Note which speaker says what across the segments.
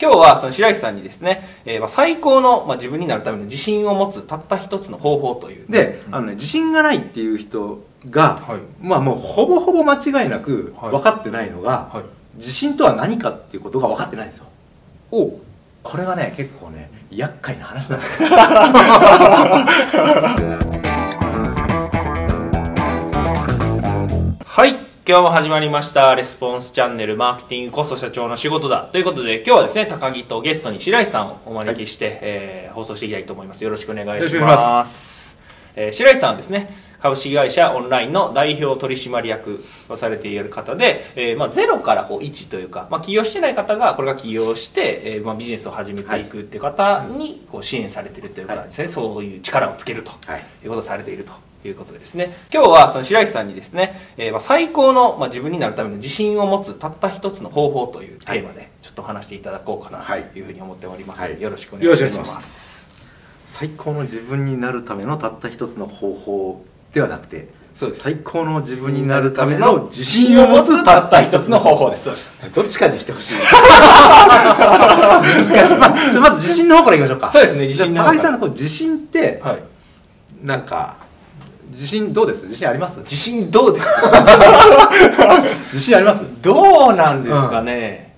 Speaker 1: 今日はその白石さんにですね、えーまあ最高の、まあ、自分になるための自信を持つたった一つの方法という。
Speaker 2: であの、ね、自信がないっていう人が、
Speaker 1: はい。
Speaker 2: まあもうほぼほぼ間違いなく
Speaker 1: はい。
Speaker 2: 分かってないのが、
Speaker 1: はい。
Speaker 2: 自信とは何かっていうことが分かってないんですよ。
Speaker 1: お
Speaker 2: これがね結構ね厄介な話なんですよ。
Speaker 1: はい今日も始まりました。レスポンスチャンネルマーケティングコスト社長の仕事だ。ということで今日はですね高木とゲストに白石さんをお招きして、えー放送していきたいと思います。よろしくお願いします。えー白石さんはですね株式会社オンラインの代表取締役をされている方で、えーまあ、ゼロからこう1というか、まあ、起業してない方がこれが起業して、えーまあ、ビジネスを始めていくっていう方にこう支援されているというかですね、そういう力をつけると
Speaker 2: はい。
Speaker 1: いうことをされているということでですね。今日はその白石さんにですね、えーまあ、最高の、まあ、自分になるための自信を持つたった一つの方法というテーマでちょっと話していただこうかな
Speaker 2: はい
Speaker 1: というふうに思っておりますので、
Speaker 2: はい。
Speaker 1: よろしくお願いします。
Speaker 2: 最高の自分になるためのたった一つの方法ではなくて
Speaker 1: そうです。
Speaker 2: 最高の自分になるための自信を持
Speaker 1: つ
Speaker 2: つたっ
Speaker 1: た一つ
Speaker 2: の方法
Speaker 1: です。
Speaker 2: どっちかにしてほしい。難しい、まあ、まず自信の方からいきましょうか。
Speaker 1: そうですね。自信
Speaker 2: 高木さんのこう自信って
Speaker 1: はい。
Speaker 2: なんか自信どうです？自信あります？
Speaker 1: 自信どうですか？
Speaker 2: 自信あります？
Speaker 1: どうなんですかね、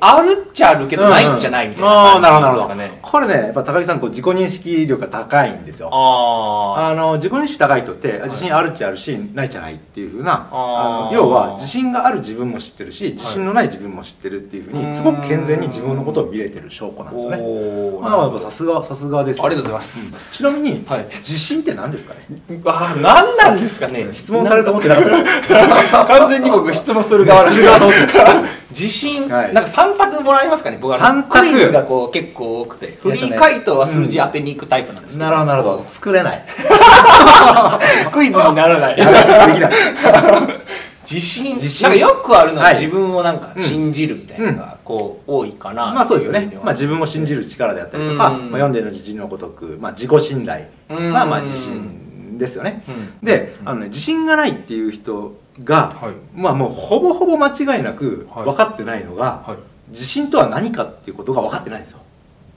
Speaker 1: あるっちゃあるけどないんじゃないみたいな
Speaker 2: ああーなるほどなるほど。これねやっぱ高木さんこう自己認識力が高いんですよ。
Speaker 1: ああ
Speaker 2: あの自己認識高い人って自信あるっちゃあるしないじゃないっていうふうな要は自信がある自分も知ってるし自信のない自分も知ってるっていうふう
Speaker 1: うん。
Speaker 2: にすごく健全に自分のことを見れてる証拠なんですよね。
Speaker 1: おー。
Speaker 2: まあやっぱさすがさすがですよ。
Speaker 1: ありがとうございます。
Speaker 2: うん。ちなみに
Speaker 1: はい。
Speaker 2: 自信って何ですかね？
Speaker 1: あー何なんですかね？
Speaker 2: 質問されると思ってなかった。
Speaker 1: 完全に僕質問する側なん
Speaker 2: す
Speaker 1: 自信、
Speaker 2: はい。
Speaker 1: なんか3択もらえますかね僕は。クイズがこう結構多くて。フリー回答は数字当てに行くタイプなんですけど、
Speaker 2: なるほどなるほど。作れない。
Speaker 1: クイズにならない。
Speaker 2: できない。
Speaker 1: 自信。
Speaker 2: 自信。
Speaker 1: なんかよくあるのは
Speaker 2: はい。
Speaker 1: 自分をなんか信じるみたいなのがこう多いかな。
Speaker 2: まあそうですよね。まあ、自分を信じる力であったりとか、
Speaker 1: うん。
Speaker 2: まあ、読んでる字のごとく、まあ、自己信頼。
Speaker 1: うん。
Speaker 2: がまあ自信ですよね。
Speaker 1: うん。
Speaker 2: であの、ね、自信がないっていう人が、
Speaker 1: はい。
Speaker 2: まあもうほぼほぼ間違いなく
Speaker 1: はい。
Speaker 2: 分かってないのが、
Speaker 1: はい。
Speaker 2: 自信とは何かっていうことが分かってないんですよ。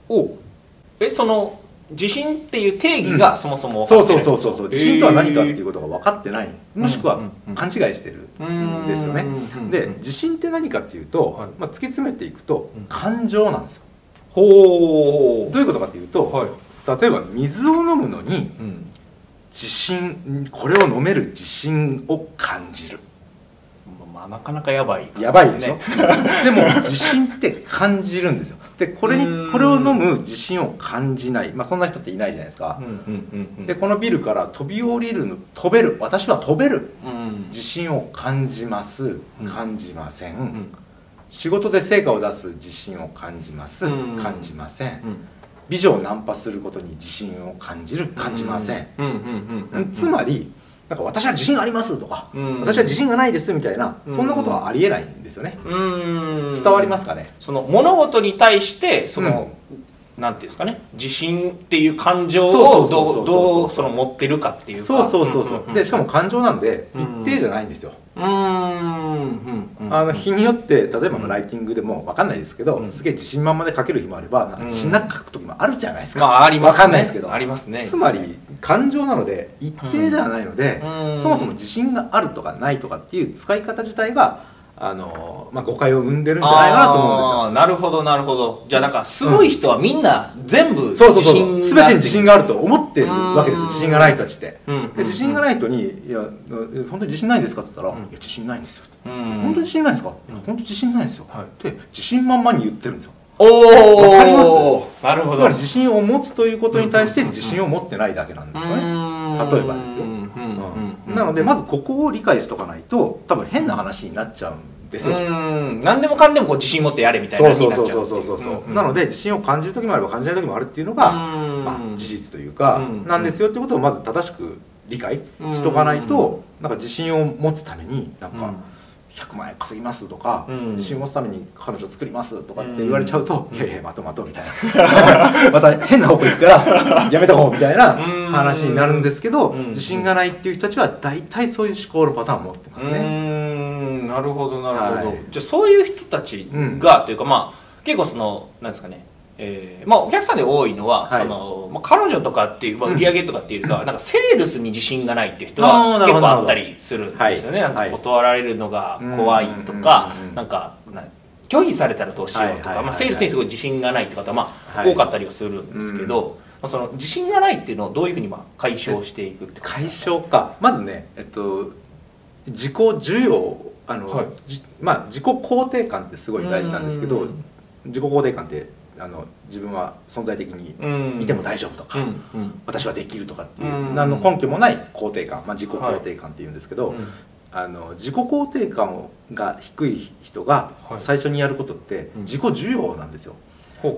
Speaker 1: お。えその自信っていう定義がそもそも
Speaker 2: そう
Speaker 1: 分かってない。
Speaker 2: そうそうそうそう自信とは何かっていうことが分かってない。もしくは勘違いしてるんですよね。
Speaker 1: うん
Speaker 2: で自信って何かっていうと、
Speaker 1: はい。
Speaker 2: まあ、突き詰めていくと
Speaker 1: うん。
Speaker 2: 感情なんですよ。
Speaker 1: ほ
Speaker 2: どういうことかというと、
Speaker 1: はい。
Speaker 2: 例えば水を飲むのに
Speaker 1: うん
Speaker 2: 自信これを飲める自信を感じる。
Speaker 1: まあなかなかやばい
Speaker 2: やばいでしょ？
Speaker 1: ね
Speaker 2: でも自信って感じるんですよ。でこれにこれを飲む自信を感じない、まあ、そんな人っていないじゃないですか。
Speaker 1: うん、うんうんうん。
Speaker 2: でこのビルから飛び降りるの飛べる。私は飛べる。
Speaker 1: うん。
Speaker 2: 自信を感じます。
Speaker 1: うん。
Speaker 2: 感じません、
Speaker 1: うん。
Speaker 2: 仕事で成果を出す自信を感じます。
Speaker 1: うん。
Speaker 2: 感じません美女をナンパすることに自信を感じる感じません、
Speaker 1: うんうんうんうん
Speaker 2: つまりなんか私は自信ありますとか、
Speaker 1: うん。
Speaker 2: 私は自信がないですみたいな、
Speaker 1: うん。
Speaker 2: そんなことはありえないんですよね、
Speaker 1: うん。
Speaker 2: 伝わりますかね？
Speaker 1: その物事に対してその、なんていうんですかね自信っていう感情をどうどうその持ってるかっていうか。
Speaker 2: そうそうそうそう、でしかも感情なんで
Speaker 1: うん。
Speaker 2: 一定じゃないんですよ、
Speaker 1: うーん
Speaker 2: あの日によって例えば
Speaker 1: うん
Speaker 2: ライティングでも分かんないですけど、
Speaker 1: うん。
Speaker 2: すげえ自信満々で書ける日もあればなんか自信なく書く時もあるじゃないですか、
Speaker 1: まあありますね。
Speaker 2: わかんないですけど。
Speaker 1: ありますね。
Speaker 2: つまり感情なので一定ではないので、
Speaker 1: うん。
Speaker 2: そもそも自信があるとかないとかっていう使い方自体があの、まあ、誤解を生んでるんじゃないかなと思うんですよ。
Speaker 1: なるほどなるほど。じゃあなんかすごい人はみんな全部
Speaker 2: そうそうそう
Speaker 1: 自信
Speaker 2: 全てに自信があると思ってるわけです
Speaker 1: うん。
Speaker 2: 自信がない人たちって。
Speaker 1: うん。
Speaker 2: で自信がない人に「いやえ本当に自信ないんですか?」って言ったら「
Speaker 1: うん。
Speaker 2: いや自信ないんですよ」
Speaker 1: うん。
Speaker 2: 本当に自信ないんですか?」本当に自信ないんですよ」
Speaker 1: はい。
Speaker 2: って自信満々に言ってるんですよ
Speaker 1: おお
Speaker 2: わかります？
Speaker 1: なるほど。
Speaker 2: つまり自信を持つということに対して自信を持ってないだけなんですよね。例えばですよ。
Speaker 1: うんうんうん。
Speaker 2: なのでまずここを理解しとかないと多分変な話になっちゃうんですよ。
Speaker 1: うん。何でもかんでもこう自信持ってやれみたいな
Speaker 2: そうそうそうそう
Speaker 1: う。
Speaker 2: そうそうそう、
Speaker 1: ん
Speaker 2: なので自信を感じる時もあれば感じない時もあるっていうのが、
Speaker 1: うん。
Speaker 2: まあ、事実というか、
Speaker 1: うん
Speaker 2: なんですよってことをまず正しく理解しとかないと、なんか自信を持つためになんか100万円稼ぎますとか、
Speaker 1: うん。
Speaker 2: 自信を持つために彼女作りますとかって言われちゃうと、いやいや待とう待とうみたいな。また変な方向行くから やめとこうみたいな
Speaker 1: うん。
Speaker 2: 話になるんですけど、
Speaker 1: うん。
Speaker 2: 自信がないっていう人たちは大体そういう思考のパターンを持ってます
Speaker 1: う
Speaker 2: ね。
Speaker 1: ん。なるほどなるほど、
Speaker 2: はい。
Speaker 1: じゃあそういう人たちが、というかまあ結構そのなんですかねえーまあ、お客さんで多いのは、
Speaker 2: はい。
Speaker 1: そのまあ、彼女とかっていう、まあ、
Speaker 2: うん
Speaker 1: 売り上げとかっていうか、なんかセールスに自信がないっていう人
Speaker 2: あ
Speaker 1: は結
Speaker 2: ーなるほど
Speaker 1: 構あったりするんですよね、
Speaker 2: はい。
Speaker 1: なんか断られるのが怖いとか
Speaker 2: うん。うんうんうん
Speaker 1: なんかな拒否されたらどうしようとか、
Speaker 2: はいはいはい。はい
Speaker 1: まあ、セールスにすごい自信がないって方は、まあ
Speaker 2: はい。
Speaker 1: 多かったりはするんですけど、まあ、その自信がないっていうのをどういうふうにまあ解消していくって
Speaker 2: 解消か。まずねえっと自己需要あの、
Speaker 1: はい。
Speaker 2: じまあ自己肯定感ってすごい大事なんですけど
Speaker 1: うん。
Speaker 2: 自己肯定感ってあの自分は存在的に
Speaker 1: うん。
Speaker 2: 見ても大丈夫とか、
Speaker 1: うんうん。
Speaker 2: 私はできるとかっていう
Speaker 1: うん。
Speaker 2: 何の根拠もない肯定感、まあ、自己肯定感っていうんですけど、
Speaker 1: うん。
Speaker 2: あの自己肯定感が低い人が
Speaker 1: はい。
Speaker 2: 最初にやることって
Speaker 1: うん。
Speaker 2: 自己需要なんですよ、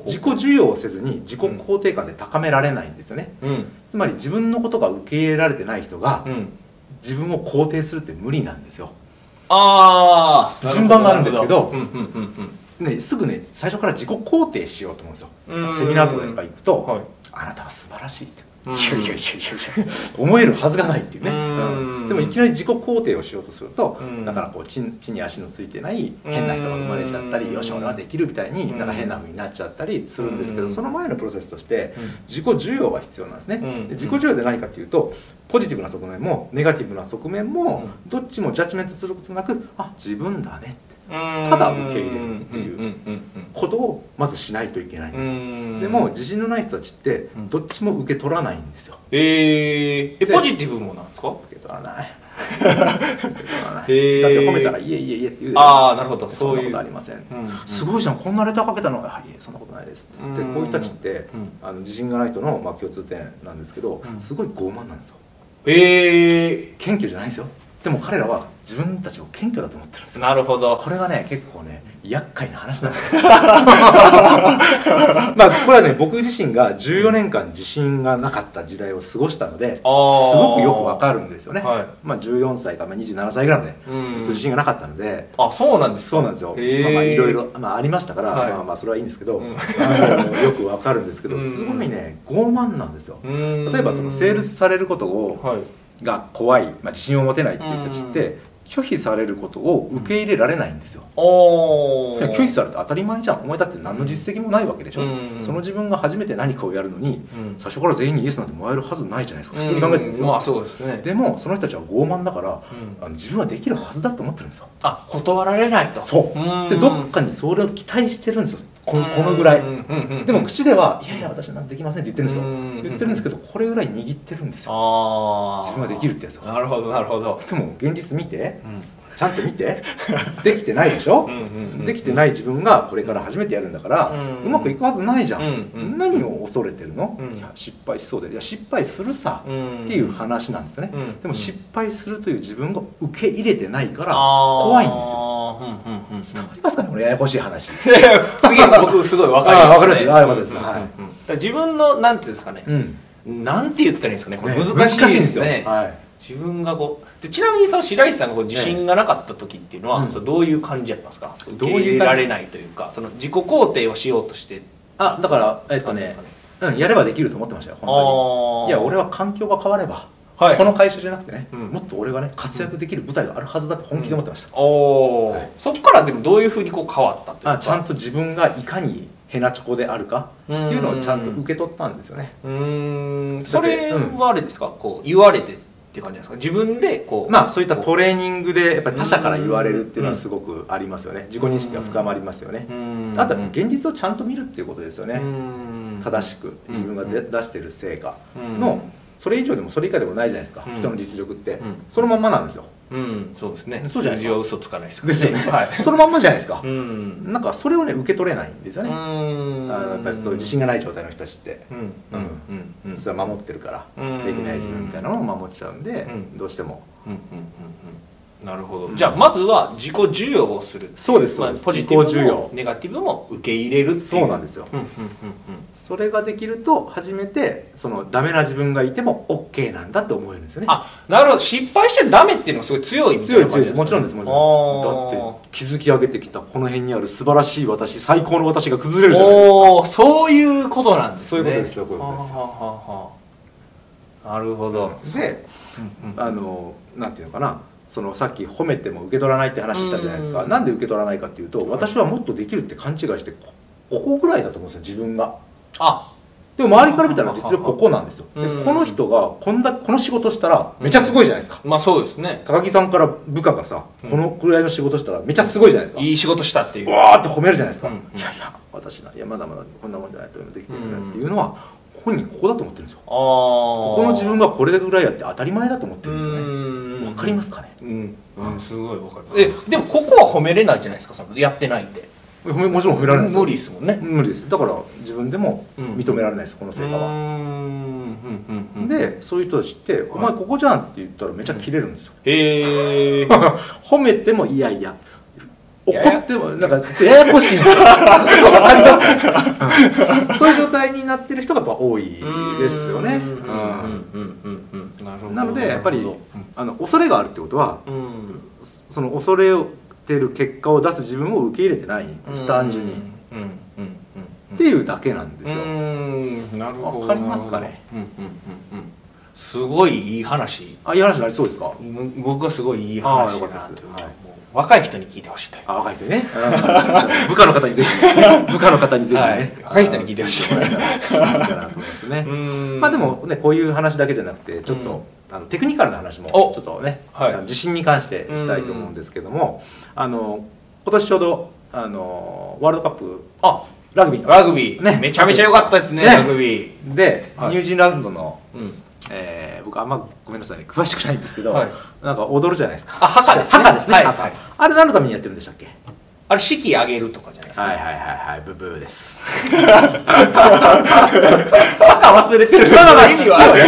Speaker 2: 自己需要をせずに自己肯定感で高められないんですよね。
Speaker 1: うん。
Speaker 2: つまり自分のことが受け入れられてない人が
Speaker 1: うん。
Speaker 2: 自分を肯定するって無理なんですよ。
Speaker 1: ああ
Speaker 2: 順番があるんですけどね、すぐね最初から自己肯定しようと思うんですよ。
Speaker 1: うん。
Speaker 2: セミナーとかやっぱ行くと、
Speaker 1: はい。
Speaker 2: あなたは素晴らしいって。
Speaker 1: うん。
Speaker 2: いやいやいやいやいや思えるはずがないっていうね、
Speaker 1: うん。
Speaker 2: うん。でもいきなり自己肯定をしようとすると、
Speaker 1: うん。
Speaker 2: だからこう地地に足のついてない変な人が生まれちゃったり、
Speaker 1: うん
Speaker 2: よし俺はできるみたいに
Speaker 1: うん。
Speaker 2: なんか変な風になっちゃったりするんですけど、
Speaker 1: うん。
Speaker 2: その前のプロセスとして
Speaker 1: うん。
Speaker 2: 自己需要が必要なんですね、自己需要で何かっていうとポジティブな側面もネガティブな側面も
Speaker 1: う
Speaker 2: どっちもジャッジメントすることなくあ自分だねただ受け入れるっていう
Speaker 1: うんうん
Speaker 2: ことをまずしないといけないんですよ、
Speaker 1: うん。
Speaker 2: でも自信のない人たちって
Speaker 1: うん。
Speaker 2: どっちも受け取らないんですよ。
Speaker 1: えー、え
Speaker 2: で
Speaker 1: ポジティブもなんですか？
Speaker 2: 受け取らない。受け取らない。だって褒めたら「いえいえいえ」って言う。
Speaker 1: ああなるほど。
Speaker 2: そ
Speaker 1: そういう。
Speaker 2: んなことありません。
Speaker 1: うん
Speaker 2: すごいじゃんこんなレターかけたの。あいえそんなことないですって。
Speaker 1: うん。
Speaker 2: こういう人たちって
Speaker 1: うん。
Speaker 2: あの自信がない人のまあ共通点なんですけど
Speaker 1: うん。
Speaker 2: すごい傲慢なんですよ。
Speaker 1: え
Speaker 2: 謙虚じゃないんですよでも彼らは自分たちを謙虚だと思ってるんです
Speaker 1: ー、
Speaker 2: よ。
Speaker 1: なるほど。
Speaker 2: これがね結構ね厄介な話なんですよ。まあこれはね僕自身が14年間自信がなかった時代を過ごしたのですごくよくわかるんですよね、
Speaker 1: はい。
Speaker 2: まあ、14歳からまあ27歳ぐらいまで
Speaker 1: うん。
Speaker 2: ずっと自信がなかったので、
Speaker 1: あそうなんですか？
Speaker 2: そうなんですよ、まあまあいろいろ、まあ、ありましたから、
Speaker 1: はい。
Speaker 2: まあまあそれはいいんですけど、
Speaker 1: うん。
Speaker 2: よくわかるんですけど
Speaker 1: うん。
Speaker 2: すごいね傲慢なんですよ。
Speaker 1: 例
Speaker 2: 例えばそのセールスされることを
Speaker 1: はい
Speaker 2: が怖い、まあ、自信を持てないっていう人たちって拒否されることを受け入れられないんですよ、
Speaker 1: お
Speaker 2: いや拒否されて当たり前じゃん。お前だって何の実績もないわけでしょ、
Speaker 1: うん
Speaker 2: その自分が初めて何かをやるのに
Speaker 1: うん。
Speaker 2: 最初から全員にイエスなんてもらえるはずないじゃないですか普通に考えてるんですよ、
Speaker 1: うまあそうですね。
Speaker 2: でもその人たちは傲慢だから
Speaker 1: うん。
Speaker 2: あの自分はできるはずだと思ってるんですよ。
Speaker 1: あ断られないと。
Speaker 2: そう。でどっかにそれを期待してるんですよこのこのぐらい。でも口では「いやいや私なんてできません」って言ってるんですよ。
Speaker 1: うん
Speaker 2: 言ってるんですけどこれぐらい握ってるんですよ。自分はできるってやつを
Speaker 1: なるほどなるほど。
Speaker 2: でも現実見て。
Speaker 1: うん
Speaker 2: ちゃんと見て。できてないでしょ？
Speaker 1: うんうんうん
Speaker 2: できてない自分がこれから初めてやるんだから
Speaker 1: うん
Speaker 2: うまくいくはずないじゃん。
Speaker 1: うんうん。
Speaker 2: 何を恐れてるの？
Speaker 1: うん。
Speaker 2: いや失敗しそうで。いや失敗するさ
Speaker 1: うん。
Speaker 2: っていう話なんですよね。
Speaker 1: うん。
Speaker 2: でも失敗するという自分が受け入れてないから怖いんですよ。
Speaker 1: うんうんうん
Speaker 2: 伝わりますかね？これややこしい話。
Speaker 1: すげえ僕すごいわかります、ね、
Speaker 2: あわかります。あよかったですはい。
Speaker 1: 自分のなんていうんですかね、
Speaker 2: うん。
Speaker 1: なんて言ったらいいんですかね？これ
Speaker 2: ね
Speaker 1: 難しいです
Speaker 2: よ
Speaker 1: ね。
Speaker 2: はい
Speaker 1: 自分がこうでちなみにその白石さんがこう自信がなかった時っていうのは、
Speaker 2: うん。
Speaker 1: どういう感じやったんですか？
Speaker 2: どういう感じ？
Speaker 1: 受け入れられないというかその自己肯定をしようとして
Speaker 2: あだからえっとねうんやればできると思ってましたよ本当に。いや俺
Speaker 1: は、
Speaker 2: は環境が変われば
Speaker 1: はい、
Speaker 2: この会社じゃなくてね、
Speaker 1: うん。
Speaker 2: もっと俺がね活躍できる舞台があるはずだと本気で思ってました、
Speaker 1: おお、
Speaker 2: はい。
Speaker 1: そこからでもどういうふうにこう変わったというか
Speaker 2: あちゃんと自分がいかにヘナチョコであるかっていうのをちゃんと受け取ったんですよね。
Speaker 1: うーん。
Speaker 2: て
Speaker 1: それはあれですか、こう言われてっていう感じですか？自分でこう
Speaker 2: まあそういった
Speaker 1: こ
Speaker 2: トレーニングでやっぱり他者から言われるっていうのはすごくありますよね。自己認識が深まりますよね。あとは現実をちゃんと見るっていうことですよね。正しく自分が出してる成果
Speaker 1: うん。
Speaker 2: のそれ以上でもそれ以下でもないじゃないですか。
Speaker 1: うん。
Speaker 2: 人の実力って。
Speaker 1: うん。
Speaker 2: そのまんまなんですよ
Speaker 1: うんそうですね。
Speaker 2: そうじゃないですか。
Speaker 1: 嘘つかないですから
Speaker 2: ですよね。
Speaker 1: はい。
Speaker 2: そのまんまじゃないですか。
Speaker 1: うん。
Speaker 2: なんかそれをね受け取れないんですよ
Speaker 1: う
Speaker 2: ね
Speaker 1: ーん
Speaker 2: やっぱりそう自信がない状態の人たちって。
Speaker 1: うん。うん。うん。うん。
Speaker 2: 実は守ってるから。
Speaker 1: うん。
Speaker 2: できない自分みたいなのを守っちゃうんで
Speaker 1: うん。
Speaker 2: どうしても。
Speaker 1: うん。うん。うん。うんなるほど。じゃあまずは自己需要をする。
Speaker 2: そうです
Speaker 1: まあ
Speaker 2: そうです。
Speaker 1: ポジティブもネガティブも受け入れるっていう。
Speaker 2: そうなんですよ。
Speaker 1: うんうんうん
Speaker 2: それができると初めてそのダメな自分がいても OK なんだって思えるんですよね。
Speaker 1: あなるほど。失敗しちゃダメっていうのがすごい強いみた
Speaker 2: 強い強い
Speaker 1: な感じ
Speaker 2: もちろんですもち
Speaker 1: あ
Speaker 2: ろん
Speaker 1: ー。
Speaker 2: だって築き上げてきたこの辺にある素晴らしい私最高の私が崩れるじゃないですか。
Speaker 1: そういうことなんですね。
Speaker 2: そういうことですそういうことです
Speaker 1: なるほど、
Speaker 2: で
Speaker 1: うんうん。
Speaker 2: あのなんていうのかなそのさっき褒めても受け取らないって話したじゃないですか。
Speaker 1: うん。
Speaker 2: なんで受け取らないかっていうと私はもっとできるって勘違いしてこここぐらいだと思うんですよ自分が。
Speaker 1: あ。
Speaker 2: でも周りから見たら実力ここなんですよ。で
Speaker 1: うん。
Speaker 2: この人がこんだこの仕事したらめちゃすごいじゃないですか、
Speaker 1: まあそうですね。
Speaker 2: 高木さんから部下がさ
Speaker 1: うん。
Speaker 2: このくらいの仕事したらめちゃすごいじゃないですか。
Speaker 1: いい仕事したっていう。
Speaker 2: わーって褒めるじゃないですか、いやいや私ないやまだまだこんなもんじゃないとできてるんだっていうのは本人ここだと思ってるんですよ。ここの自分がこれぐらいやって当たり前だと思って
Speaker 1: う
Speaker 2: るんですよね。
Speaker 1: ん。
Speaker 2: わかりますかね？
Speaker 1: うん、うん、すごいわかる。えでもここは褒めれないじゃないですかそのやってないんで
Speaker 2: 褒めもちろん褒められないですよ。
Speaker 1: 無理ですもんね。
Speaker 2: 無理です。だから自分でも
Speaker 1: うん。
Speaker 2: 認められないですこの成果は、
Speaker 1: うん。うんうんうん。
Speaker 2: でそういう人たちって「お前ここじゃん」って言ったらめっちゃキレるんですよ。
Speaker 1: へえ
Speaker 2: 褒めてもいやいや怒ってもなんかややこしい。んですよわかりますかそういう状態になってる人がやっぱ多いですよね。
Speaker 1: うん。うん。うん。
Speaker 2: うん。
Speaker 1: うん。うん。なるほど
Speaker 2: なのでやっぱりあの恐れがあるってことは
Speaker 1: どうん
Speaker 2: その恐れてる結果を出す自分を受け入れてない。んです単純に。っていうだけなんですよ。
Speaker 1: うん。なるほど
Speaker 2: わかりますかね。
Speaker 1: うん。うん。うん。うん。すごいいい話。
Speaker 2: あいい話になりそうですか。
Speaker 1: む僕はすごいいい話だ
Speaker 2: よかったです。
Speaker 1: なと
Speaker 2: はい
Speaker 1: 若い人に聞いてほしいという。
Speaker 2: あ若い人にね。部下の方にぜひ 部下の方にぜひ
Speaker 1: はい。
Speaker 2: ね
Speaker 1: 若い人に聞いてほしい
Speaker 2: ね。
Speaker 1: うん。
Speaker 2: まあでもねこういう話だけじゃなくてちょっと、あのテクニカルな話もち
Speaker 1: お
Speaker 2: ょっとね、
Speaker 1: はい。
Speaker 2: 自信に関してしたいと思うんですけども、あの今年ちょうどあのワールドカップ
Speaker 1: あ
Speaker 2: ラグビーの
Speaker 1: ラグビー、
Speaker 2: ね
Speaker 1: めちゃめちゃ良かったですね
Speaker 2: ね。
Speaker 1: ラグビー、
Speaker 2: で、
Speaker 1: はい。
Speaker 2: ニュージーランドの、
Speaker 1: うん、
Speaker 2: えー僕あんまごめんなさいね。詳しくないんですけど、
Speaker 1: はい。
Speaker 2: なんか踊るじゃないですか。
Speaker 1: あハカですね。
Speaker 2: ハカですね、
Speaker 1: はい。はい
Speaker 2: あれ何のためにやってるんでしたっけ？
Speaker 1: あれ式上げるとかじゃないですか、
Speaker 2: はいはいはいはい。ブブーです。
Speaker 1: 赤忘れてる
Speaker 2: まあまあまあ
Speaker 1: 意味は。ある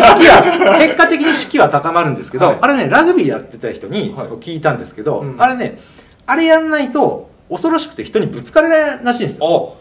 Speaker 2: 士気は結果的に士気は高まるんですけど、
Speaker 1: はい。
Speaker 2: あれねラグビーやってた人に
Speaker 1: はい。
Speaker 2: 聞いたんですけど、
Speaker 1: うん。
Speaker 2: あれねあれやんないと恐ろしくて人にぶつかれないらしいんですよ。
Speaker 1: お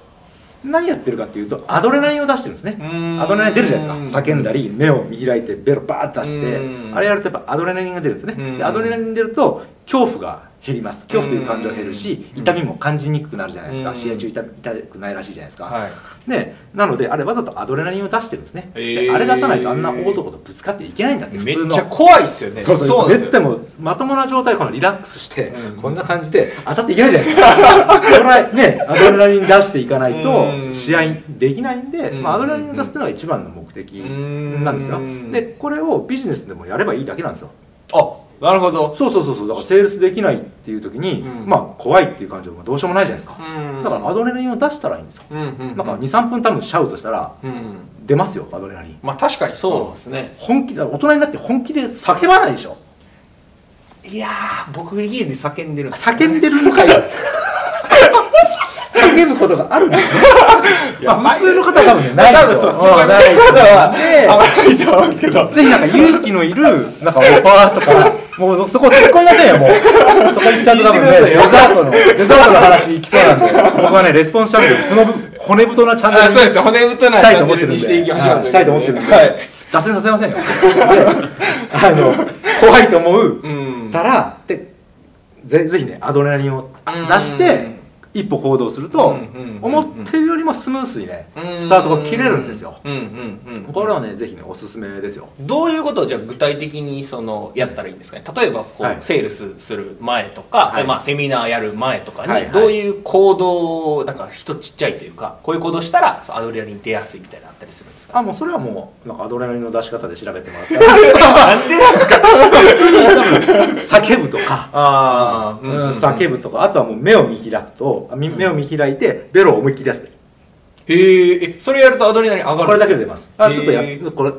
Speaker 2: 何やってるかっていうとアドレナリンを出してるんですね。アドレナリン出るじゃないですか。叫んだり目を見開いてベロバーッと出して
Speaker 1: うん。
Speaker 2: あれやるとやっぱアドレナリンが出るんですね。
Speaker 1: うん。
Speaker 2: でアドレナリン出ると恐怖が減ります。恐怖という感情が減るし
Speaker 1: うん。
Speaker 2: 痛みも感じにくくなるじゃないですか。
Speaker 1: うん。
Speaker 2: 試合中痛痛くないらしいじゃないですか。
Speaker 1: はい。
Speaker 2: でなのであれわざとアドレナリンを出してるんですね、
Speaker 1: へー。
Speaker 2: であれ出さないとあんな大男とぶつかっていけないんだって普通の
Speaker 1: めっちゃ怖いっすよね。
Speaker 2: そうそう。絶対もうまともな状態からリラックスして、
Speaker 1: うん。
Speaker 2: こんな感じで当たっていけないじゃないですか。それはねアドレナリン出していかないと
Speaker 1: うん。
Speaker 2: 試合できないんで、
Speaker 1: うん。
Speaker 2: まあ、アドレナリンを出すっていうのが一番の目的なんですよ。
Speaker 1: うん。
Speaker 2: でこれをビジネスでもやればいいだけなんですよ
Speaker 1: あなるほど。
Speaker 2: そうそうそうそうだからセールスできないっていう時に、
Speaker 1: うん。
Speaker 2: まあ怖いっていう感情もどうしようもないじゃないですか。
Speaker 1: うん。
Speaker 2: だからアドレナリンを出したらいいんですよ。
Speaker 1: うん。うん
Speaker 2: なんか23分多分シャウトしたら
Speaker 1: うん
Speaker 2: 出ますよアドレナリン。
Speaker 1: まあ確かにそうですね。
Speaker 2: 本気で大人になって本気で叫ばないでしょ。
Speaker 1: いやー僕家で叫んでるんです
Speaker 2: 叫んでるのかよ 叫ぶことがあるんですね。まあ普通の方は多分ねないと。
Speaker 1: 多分そうですね。
Speaker 2: んないと で
Speaker 1: あないと思うんですけど。
Speaker 2: ぜひなんか勇気のいるなんかオファーとかもうそこ突っ込みませんよもう。そこ行っちゃうと多分ねデザートのデザートの話行きそうなんで。僕はねレスポンスチャンネル骨ぶ骨太なチャンネル
Speaker 1: あそうです。骨太な
Speaker 2: したいと思ってるんで。
Speaker 1: チャンネルにしていきましょう
Speaker 2: はいしたいと思ってるんで、
Speaker 1: はい。
Speaker 2: 脱線させませんよ。で あの怖いと思う
Speaker 1: うん。
Speaker 2: たらでぜぜひねアドレナリンを出して一歩行動すると、思ってるよりもスムースにね
Speaker 1: うん。
Speaker 2: スタートが切れるんですよ。これはねぜひねおすすめですよ。
Speaker 1: どういうことをじゃあ具体的にそのやったらいいんですかね？例えばこう、
Speaker 2: はい。
Speaker 1: セールスする前とか、
Speaker 2: はい。
Speaker 1: まあ、セミナーやる前とかに、どういう行動をなんか人ちっちゃいというかこういう行動したらアドレナリン出やすいみたいなのあったりするんですか？
Speaker 2: あもうそれはもうなんかアドレナリンの出し方で調べてもらった。ら
Speaker 1: なんでなんですか？
Speaker 2: 普通に多分叫ぶとか。
Speaker 1: ああ、
Speaker 2: うん叫ぶとか。あとはもう目を見開くと目を見開いてベロを思いっきり出す
Speaker 1: へーえそれやるとアドレナリン上がる
Speaker 2: これだけで出ます。あちょっとやこれ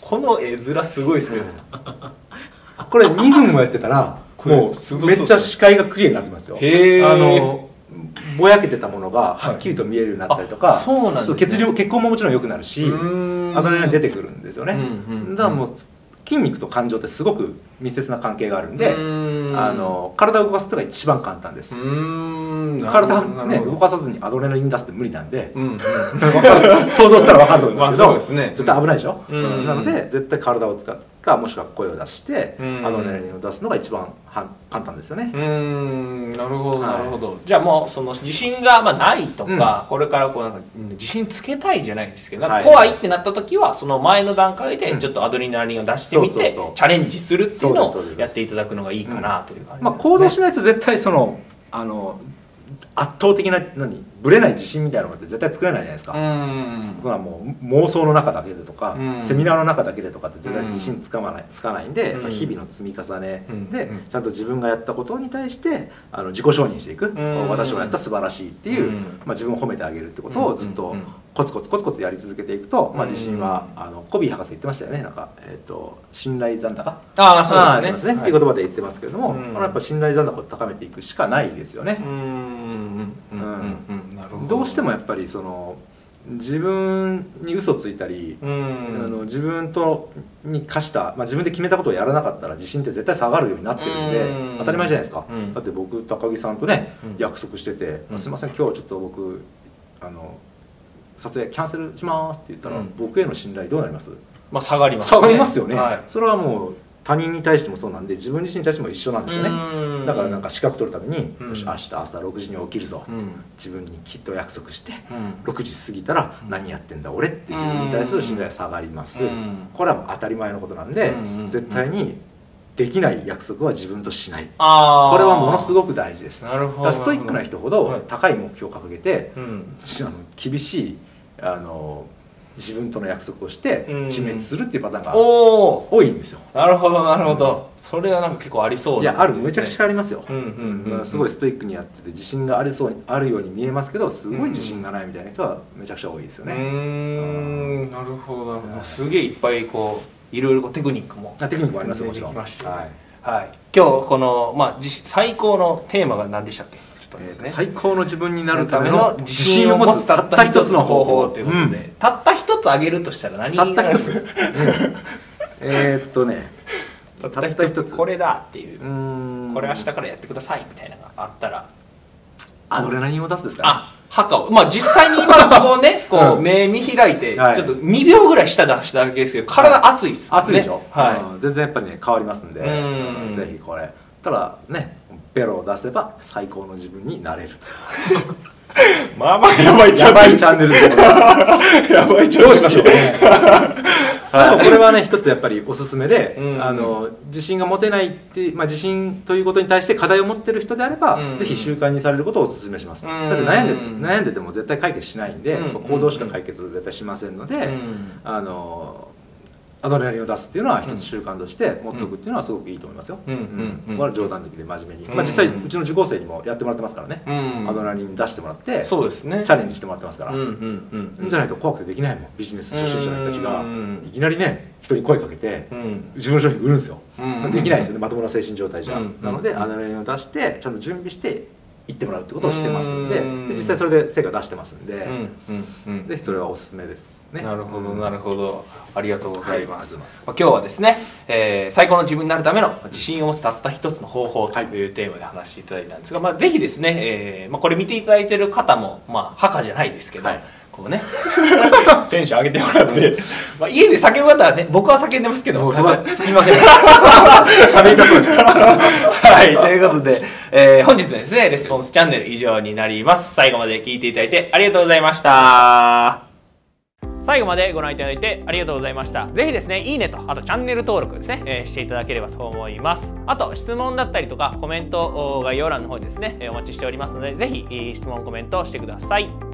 Speaker 1: この絵面すごいですね、
Speaker 2: これ2分もやってたらも
Speaker 1: う
Speaker 2: うめっちゃ視界がクリアになってますよ。
Speaker 1: へー。
Speaker 2: あのぼやけてたものがはっきりと見えるようになったりとか、
Speaker 1: あそうなんですね。
Speaker 2: 血流血行ももちろん良くなるしアドレナリン出てくるんですよね、
Speaker 1: うんうんうん。
Speaker 2: だからもう筋肉と感情ってすごく密接な関係があるんで、
Speaker 1: うん。
Speaker 2: あの体を動かすことが一番簡単です、体ね動かさずにアドレナリン出すって無理なんで。
Speaker 1: うん。うん
Speaker 2: 想像したら分かると思いますけど、
Speaker 1: まあそうですね。
Speaker 2: 絶対危ないでしょ、
Speaker 1: うん。
Speaker 2: うんなので絶対体を使うかもしくは声を出して、
Speaker 1: うん。
Speaker 2: アドレナリンを出すのが一番は簡単ですよね、
Speaker 1: うーん。なるほど
Speaker 2: はい。
Speaker 1: なるほど、じゃあもうその自信がまあないとか、これからこうなんかうん自信つけたいじゃないですけど怖いってなった時はその前の段階でちょっとアドレナリンを出してみて、チャレンジするっていうのを
Speaker 2: そうですそうです。
Speaker 1: やっていただくのがいいかなという感じ
Speaker 2: まあ、行動しないと絶対そのあの圧倒的な何ぶれない自信みたいなのって絶対作れないじゃないですか、
Speaker 1: うん
Speaker 2: それはもう妄想の中だけでとか、
Speaker 1: うん。
Speaker 2: セミナーの中だけでとかって絶対自信つかまない、つかないんで、
Speaker 1: うん。
Speaker 2: 日々の積み重ね。
Speaker 1: うん。
Speaker 2: で、
Speaker 1: うん。
Speaker 2: ちゃんと自分がやったことに対してあの自己承認していく、
Speaker 1: ん。
Speaker 2: 私はやった素晴らしいっていう、
Speaker 1: うん。
Speaker 2: まあ、自分を褒めてあげるってことをずっと
Speaker 1: うん。
Speaker 2: コツコツコツコツやり続けていくと、まあ、
Speaker 1: うん
Speaker 2: 自信はあのコビー博士言ってましたよね。なんか、えー、と信頼残高？
Speaker 1: ああそう
Speaker 2: あ
Speaker 1: ですね。
Speaker 2: ーってい。う言葉で言ってますけれども、
Speaker 1: うん。
Speaker 2: これはやっぱ信頼残高を高めていくしかないですよね。
Speaker 1: うんど
Speaker 2: うしてもやっぱりその自分に嘘ついたり、
Speaker 1: う
Speaker 2: あの自分とに課した、まあ、自分で決めたことをやらなかったら自信って絶対下がるようになってるんで
Speaker 1: うん
Speaker 2: 当たり前じゃないですか、
Speaker 1: うん
Speaker 2: だって僕高木さんとね、約束してて「
Speaker 1: うん
Speaker 2: すいません今日ちょっと僕あの撮影キャンセルします」って言ったら、僕への信頼どうなります
Speaker 1: まあ下がります
Speaker 2: 下がりますよね、
Speaker 1: はい
Speaker 2: それはもう他人に対してもそうなんで自分自身に対しても一緒なんですよね、
Speaker 1: うん。
Speaker 2: だからなんか資格取るために、
Speaker 1: うん。
Speaker 2: よし明日朝6時に起きるぞ、
Speaker 1: うん。
Speaker 2: 自分にきっと約束して
Speaker 1: うん。
Speaker 2: 6時過ぎたら何やってんだ俺って自分に対する信頼が下がります、
Speaker 1: うん。
Speaker 2: これはもう当たり前のことなんで、
Speaker 1: うん
Speaker 2: 絶対にできない約束は自分としない。これはものすごく大事です。だ
Speaker 1: なるほど。
Speaker 2: ストイックな人ほ
Speaker 1: はい。
Speaker 2: ど高い目標を掲げて、
Speaker 1: うん。
Speaker 2: あの厳しいあの自分との約束をして
Speaker 1: うん。
Speaker 2: 自滅するっていうパターンが多いんですよ、
Speaker 1: なるほどなるほど。それはなんか結構ありそう
Speaker 2: いやある。めちゃく
Speaker 1: ゃ
Speaker 2: ちゃありますよ、すごいストイックにやってて自信がありそうにあるように見えますけどすごい自信がないみたいな人はめちゃくちゃ多いですよね、
Speaker 1: ん。なるほどなるほ
Speaker 2: はい。
Speaker 1: どすげえいっぱいこういろいろこうテクニックも。
Speaker 2: あテクニックもありますよもちろん。はい。
Speaker 1: はい。今日このまあ最高のテーマが何でしたっけ？
Speaker 2: 最高の自分になるため
Speaker 1: その
Speaker 2: の自信を持つたった一つの方法
Speaker 1: ということで、たった一つあげるとしたら何
Speaker 2: うんたった一つ、えーっとね。
Speaker 1: たった一つこれだっていう。これ明日からやってくださいみたいなのがあったら。
Speaker 2: アドレナリンを出すですか？ね
Speaker 1: あ墓を。まあ実際に今 こうねこう
Speaker 2: うん。
Speaker 1: 目見開いてちょ
Speaker 2: はい
Speaker 1: っと2秒ぐらい舌出しただけですけど体熱いっすね。
Speaker 2: 熱いでしょ、
Speaker 1: は
Speaker 2: うん。全然やっぱりね変わりますんで。
Speaker 1: うん。
Speaker 2: ぜひこれ。ただねベロを出せば最高の自分になれる
Speaker 1: い まあまあやばい
Speaker 2: やばいチャンネルでございます
Speaker 1: やばい
Speaker 2: どうしましょう、でもこれはね一つやっぱりおすすめで、
Speaker 1: うん。
Speaker 2: あの自信が持てないって、まあ、自信ということに対して課題を持ってる人であれば、
Speaker 1: うん。
Speaker 2: ぜひ習慣にされることをおすすめします、
Speaker 1: うん。
Speaker 2: だって悩んでて悩んでても絶対解決しないんで、行動しか解決絶対しませんので、
Speaker 1: うん。
Speaker 2: あのアドレナリンを出すっていうのは一つ習慣として持っておくっていうのはすごくいいと思いますよ、
Speaker 1: うん。うん。うん。
Speaker 2: これは冗談抜きで真面目に、
Speaker 1: うん。
Speaker 2: まあ、実際うちの受講生にもやってもらってますからね、
Speaker 1: うん。
Speaker 2: アドレナリン出してもらってチ
Speaker 1: そうですね。
Speaker 2: ャレンジしてもらってますから、
Speaker 1: うんうんうん。
Speaker 2: じゃないと怖くてできないもん。ビジネス初心者の人たちが
Speaker 1: うん。
Speaker 2: いきなりね人に声かけて
Speaker 1: うん。
Speaker 2: 自分の商品売るんですよ、
Speaker 1: うん。
Speaker 2: できないですよね。まともな精神状態じゃ、
Speaker 1: うん。
Speaker 2: なのでアドレナリンを出してちゃんと準備して行ってもらうってことをしてますんで実際それで成果出してますんで、
Speaker 1: うん。
Speaker 2: ぜひそれはおすすめですね。
Speaker 1: なるほど
Speaker 2: うん。
Speaker 1: なるほど。ありがとうございます,、
Speaker 2: はいま
Speaker 1: 今日はですね、えー最高の自分になるための自信を持つたった一つの方法というテーマで話していただいたんですが、まあ、ぜひですね、えーまあ、これ見ていただいてる方も、まあ、墓じゃないですけど、
Speaker 2: はい。
Speaker 1: こうねテンション上げてもらって、まあ、家で叫ぶ方はね僕は叫んでますけど
Speaker 2: すみません 喋りたそうです
Speaker 1: はい、ということで、えー本日のですね、レスポンスチャンネル以上になります。最後まで聞いていただいてありがとうございました。最後までご覧いただいてありがとうございました。ぜひですね、いいねと、あとチャンネル登録ですね、えーしていただければと思います。あと、質問だったりとか、コメント、お概要欄の方にですね、えーお待ちしておりますので、ぜひ、えー質問、コメントしてください。